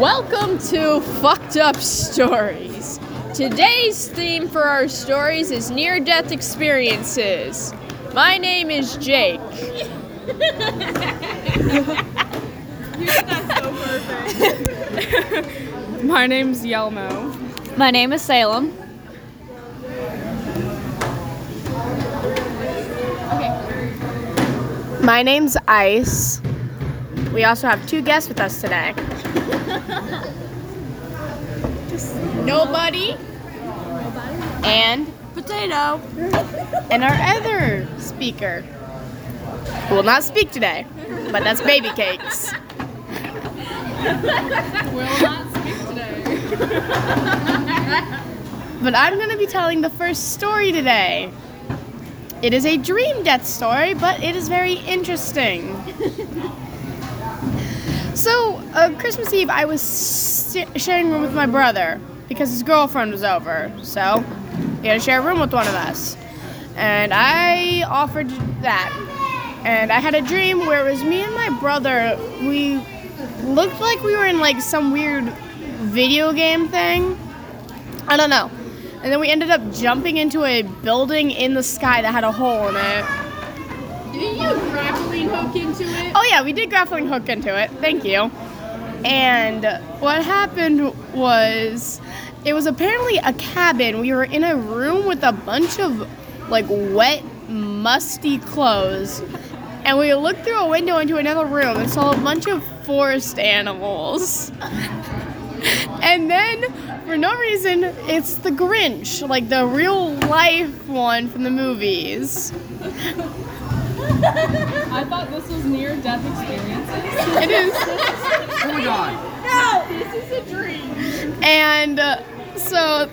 Welcome to Fucked Up Stories. Today's theme for our stories is near death experiences. My name is Jake. My name's Yelmo. My name is Salem. My name's Ice. We also have two guests with us today. Nobody. And Potato. and our other speaker who will not speak today, but that's baby cakes. Will not speak today. But I'm going to be telling the first story today. It is a dream death story, but it is very interesting. so, uh, Christmas Eve, I was st- sharing a room with my brother because his girlfriend was over. So, he had to share a room with one of us. And I offered that. And I had a dream where it was me and my brother. We looked like we were in like some weird video game thing. I don't know. And then we ended up jumping into a building in the sky that had a hole in it. Did you grappling hook into it? Oh yeah, we did grappling hook into it. Thank you. And what happened was it was apparently a cabin. We were in a room with a bunch of like wet, musty clothes. And we looked through a window into another room and saw a bunch of forest animals. And then, for no reason, it's the Grinch, like the real life one from the movies. I thought this was near death experiences. It is. Oh my god. No, This is a dream. And uh, so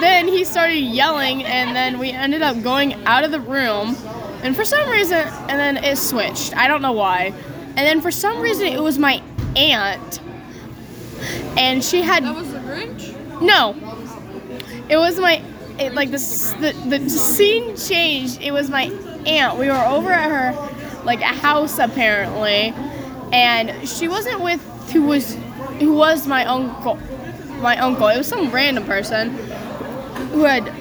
then he started yelling, and then we ended up going out of the room. And for some reason, and then it switched. I don't know why. And then for some reason, it was my aunt. And she had. That was the Grinch? No. It was my it, like the, s- the the scene changed. It was my aunt. We were over at her like a house apparently, and she wasn't with who was who was my uncle. My uncle. It was some random person who had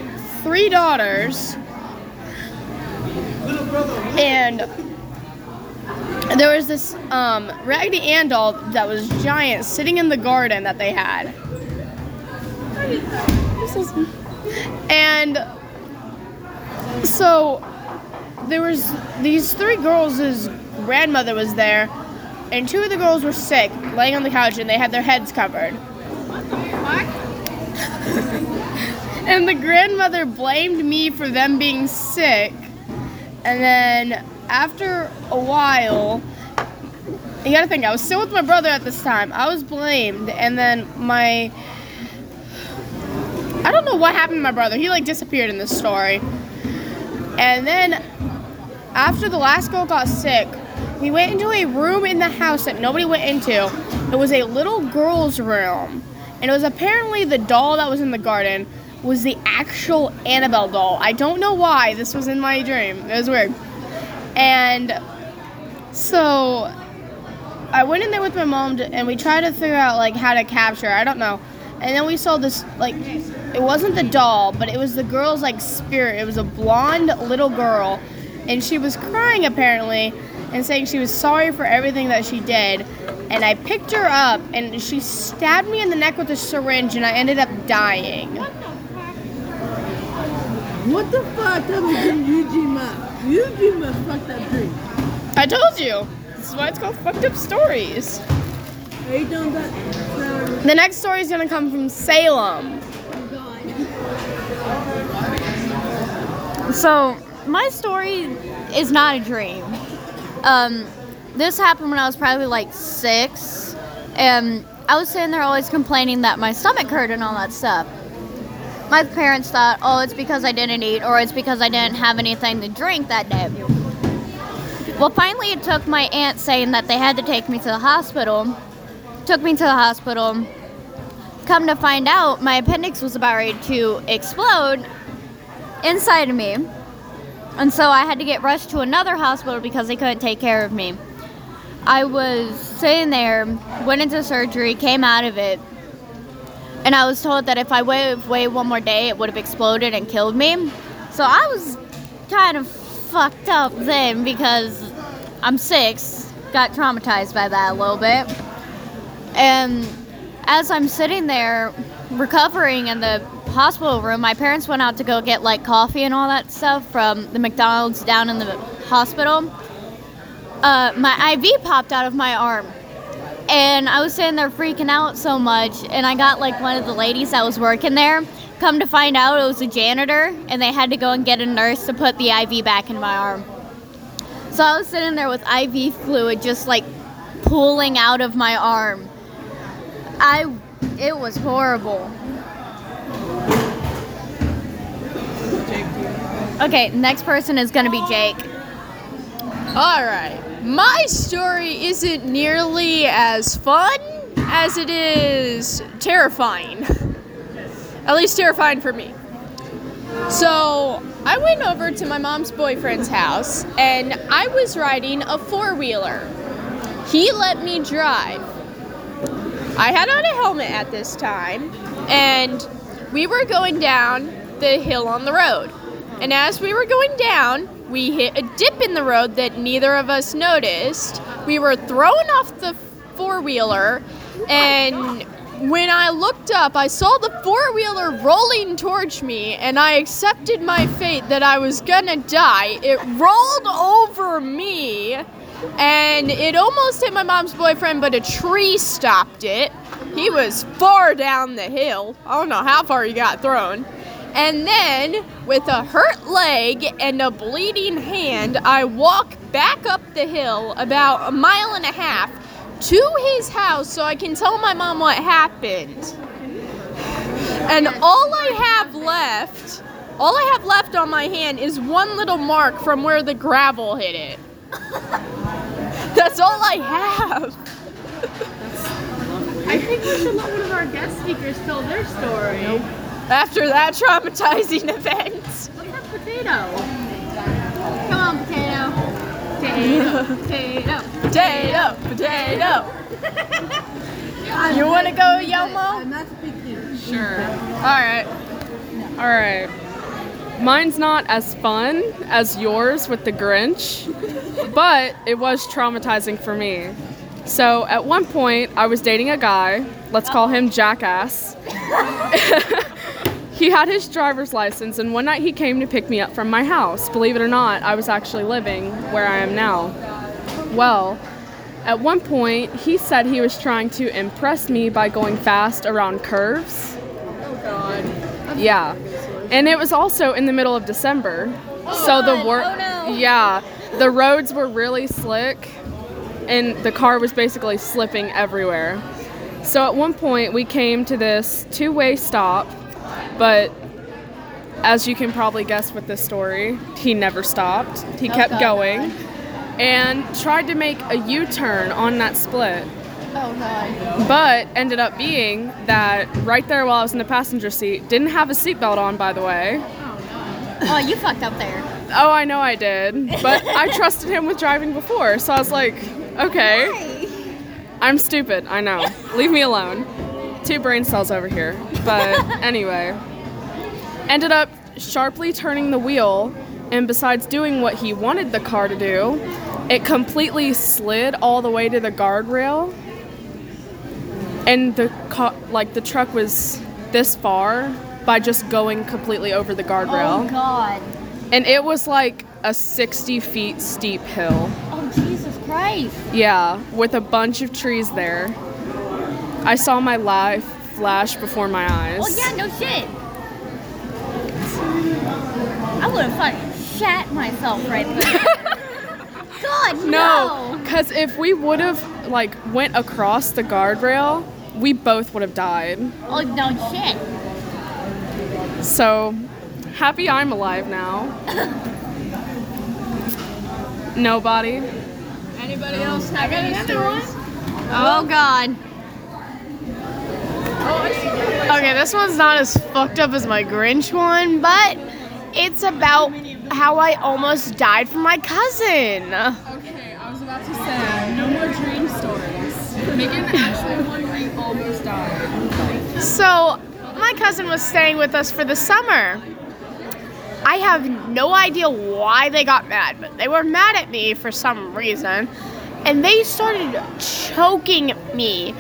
three daughters, and there was this um, Raggedy Ann doll that was giant sitting in the garden that they had. And so there was these three girls grandmother was there, and two of the girls were sick, laying on the couch, and they had their heads covered. and the grandmother blamed me for them being sick. And then after a while, you gotta think, I was still with my brother at this time. I was blamed, and then my. I don't know what happened to my brother. He like disappeared in this story. And then after the last girl got sick, we went into a room in the house that nobody went into. It was a little girl's room. And it was apparently the doll that was in the garden was the actual Annabelle doll. I don't know why this was in my dream. It was weird. And so I went in there with my mom and we tried to figure out like how to capture. I don't know. And then we saw this like it wasn't the doll, but it was the girl's like spirit. It was a blonde little girl, and she was crying apparently and saying she was sorry for everything that she did. And I picked her up and she stabbed me in the neck with a syringe and I ended up dying. What the fuck? That was in Eugene Map. Eugene Map fucked that dream. I told you. This is why it's called fucked up stories. Are you done that? No. The next story is gonna come from Salem. Oh so, my story is not a dream. Um, this happened when I was probably like six, and I was sitting there always complaining that my stomach hurt and all that stuff. My parents thought, oh, it's because I didn't eat, or it's because I didn't have anything to drink that day. Well, finally, it took my aunt saying that they had to take me to the hospital. Took me to the hospital. Come to find out, my appendix was about ready to explode inside of me. And so I had to get rushed to another hospital because they couldn't take care of me. I was sitting there, went into surgery, came out of it, and I was told that if I waited, waited one more day, it would have exploded and killed me. So I was kind of fucked up then because I'm six, got traumatized by that a little bit. And as I'm sitting there recovering in the hospital room, my parents went out to go get like coffee and all that stuff from the McDonald's down in the hospital. Uh, my IV popped out of my arm. And I was sitting there freaking out so much, and I got like one of the ladies that was working there. Come to find out, it was a janitor, and they had to go and get a nurse to put the IV back in my arm. So I was sitting there with IV fluid just like pulling out of my arm. I, it was horrible. Okay, next person is gonna be Jake. All right. My story isn't nearly as fun as it is terrifying. At least terrifying for me. So, I went over to my mom's boyfriend's house and I was riding a four wheeler. He let me drive. I had on a helmet at this time and we were going down the hill on the road. And as we were going down, we hit a dip in the road that neither of us noticed. We were thrown off the four wheeler, and when I looked up, I saw the four wheeler rolling towards me, and I accepted my fate that I was gonna die. It rolled over me, and it almost hit my mom's boyfriend, but a tree stopped it. He was far down the hill. I don't know how far he got thrown. And then, with a hurt leg and a bleeding hand, I walk back up the hill about a mile and a half to his house so I can tell my mom what happened. And all I have left, all I have left on my hand is one little mark from where the gravel hit it. That's all I have. I think we should let one of our guest speakers tell their story. After that traumatizing event. What's that potato? Come on, potato. Potato, potato. Potato, potato. You want to go, Yelmo? I'm not speaking. Sure. All right. All right. Mine's not as fun as yours with the Grinch, but it was traumatizing for me. So at one point, I was dating a guy. Let's call him Jackass. he had his driver's license, and one night he came to pick me up from my house. Believe it or not, I was actually living where I am now. Well, at one point, he said he was trying to impress me by going fast around curves. Oh God. Yeah. And it was also in the middle of December. Oh, so the work Oh, no. Yeah. The roads were really slick and the car was basically slipping everywhere. So at one point we came to this two-way stop, but as you can probably guess with this story, he never stopped. He kept God, going and tried to make a U-turn on that split Oh god. but ended up being that right there while I was in the passenger seat, didn't have a seatbelt on, by the way. Oh, no. oh, you fucked up there. Oh, I know I did, but I trusted him with driving before, so I was like, okay, I'm stupid, I know. Leave me alone. Two brain cells over here. But anyway, ended up sharply turning the wheel, and besides doing what he wanted the car to do, it completely slid all the way to the guardrail. And the car, like the truck was this far by just going completely over the guardrail. Oh god. And it was like a 60 feet steep hill. Oh Jesus Christ. Yeah, with a bunch of trees there. I saw my life flash before my eyes. Well, yeah, no shit. I would have fucking shat myself right there. God, No, no. because if we would have like went across the guardrail, we both would have died. Oh no shit. So happy I'm alive now. Nobody. Anybody else have any stories? Oh god. Okay, this one's not as fucked up as my Grinch one, but it's about how I almost died from my cousin. Okay, I was about to say, no more dream stories. Megan actually one almost died. So, my cousin was staying with us for the summer. I have no idea why they got mad, but they were mad at me for some reason. And they started choking me.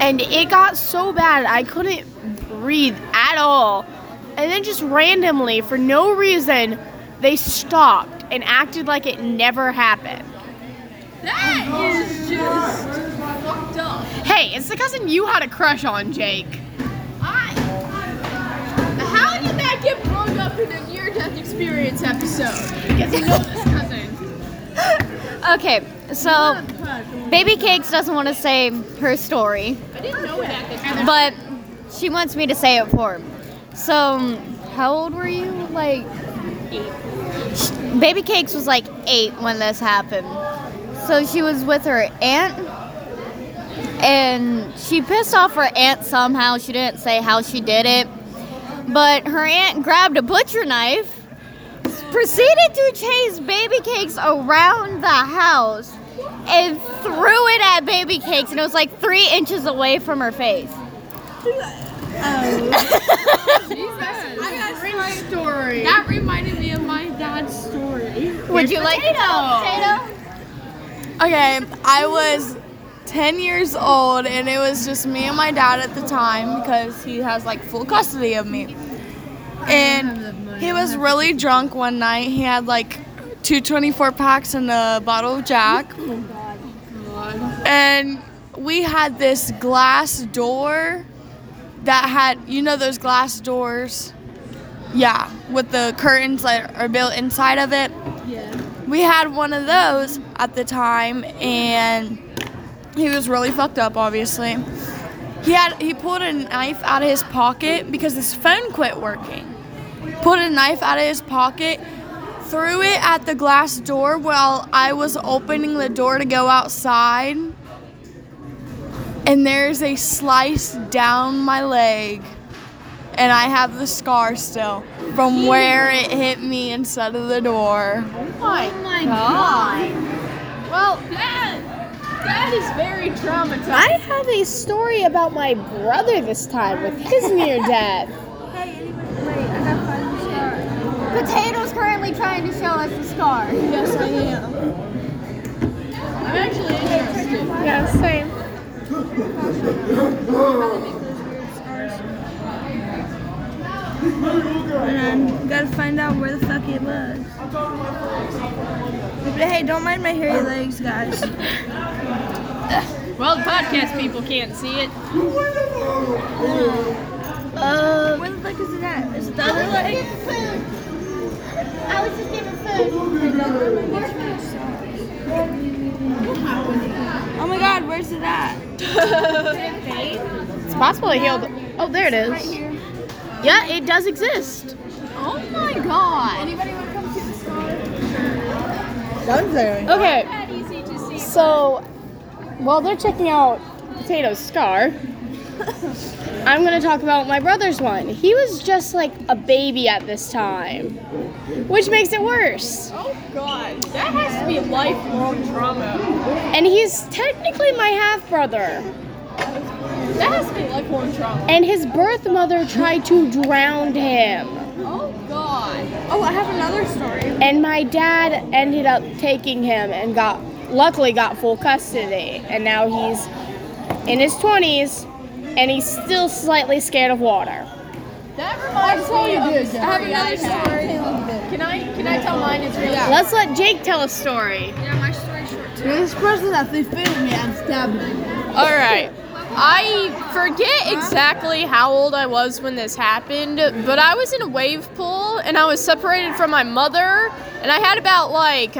And it got so bad I couldn't breathe at all. And then just randomly, for no reason, they stopped and acted like it never happened. That is just fucked up. Hey, it's the cousin you had a crush on, Jake. I. How did that get brought up in a near-death experience episode? Because you know this cousin. Okay, so Baby Cakes doesn't want to say her story, I didn't know that. but she wants me to say it for. So, um, how old were you? Like, eight. Baby Cakes was like eight when this happened. So she was with her aunt, and she pissed off her aunt somehow. She didn't say how she did it, but her aunt grabbed a butcher knife proceeded to chase baby cakes around the house and threw it at baby cakes and it was like three inches away from her face story. That reminded me of my dad's story. would you like to tell potato Okay, I was 10 years old and it was just me and my dad at the time because he has like full custody of me. And he was really drunk one night. He had like two 24 packs and a bottle of Jack. Oh and we had this glass door that had, you know, those glass doors? Yeah, with the curtains that are built inside of it. Yeah. We had one of those at the time, and he was really fucked up, obviously. He had he pulled a knife out of his pocket because his phone quit working. Pulled a knife out of his pocket, threw it at the glass door while I was opening the door to go outside. And there's a slice down my leg. And I have the scar still from where it hit me instead of the door. Oh my oh god. Well, That, that is very traumatizing. I have a story about my brother this time with his near death. Hey, anyway, wait, I gotta find the scar. Potato's currently trying to show us the scar Yes, I am. I'm actually interested. Yeah. And then gotta find out where the fuck it was. But hey, don't mind my hairy legs, guys. Well, the podcast people can't see it. Uh, where the fuck is it at? Is it the other leg? i was just giving food my god, where's it at? It's possible it healed. Oh, there it is. Yeah, it does exist. Oh my god. Okay, That easy to see. The store? Sounds there. Okay. So while they're checking out Potato's scar, I'm gonna talk about my brother's one. He was just like a baby at this time, which makes it worse. Oh god. That has to be lifelong trauma. And he's technically my half brother. That has to be like lifelong trauma. And his birth mother tried to drown him. Oh god. Oh, I have another story. And my dad ended up taking him and got luckily got full custody. And now he's in his 20s and he's still slightly scared of water. That reminds me of this. I have another story. Can I can I tell mine? It's really Let's let Jake tell a story. This person they filmed me, and stabbed me. All right. I forget exactly how old I was when this happened, but I was in a wave pool and I was separated from my mother, and I had about like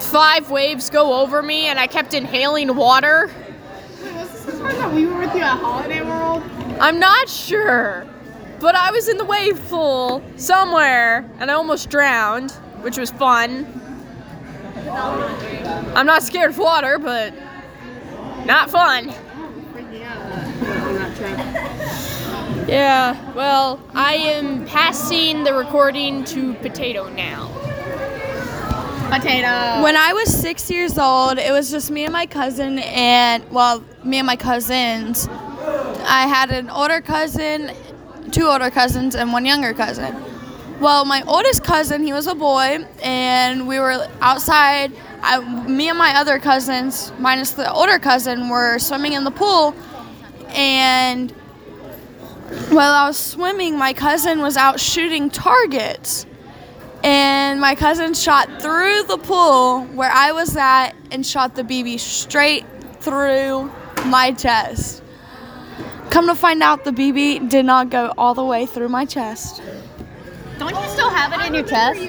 five waves go over me, and I kept inhaling water. Was this the time that we were with you at Holiday World? I'm not sure, but I was in the wave pool somewhere, and I almost drowned, which was fun. I'm not scared of water, but not fun. Yeah, well, I am passing the recording to Potato now. Potato. When I was six years old, it was just me and my cousin, and well, me and my cousins. I had an older cousin, two older cousins, and one younger cousin. Well, my oldest cousin, he was a boy, and we were outside. I, me and my other cousins, minus the older cousin, were swimming in the pool, and while I was swimming, my cousin was out shooting targets and my cousin shot through the pool where I was at and shot the BB straight through my chest. Come to find out, the BB did not go all the way through my chest. Don't you still have it in your chest?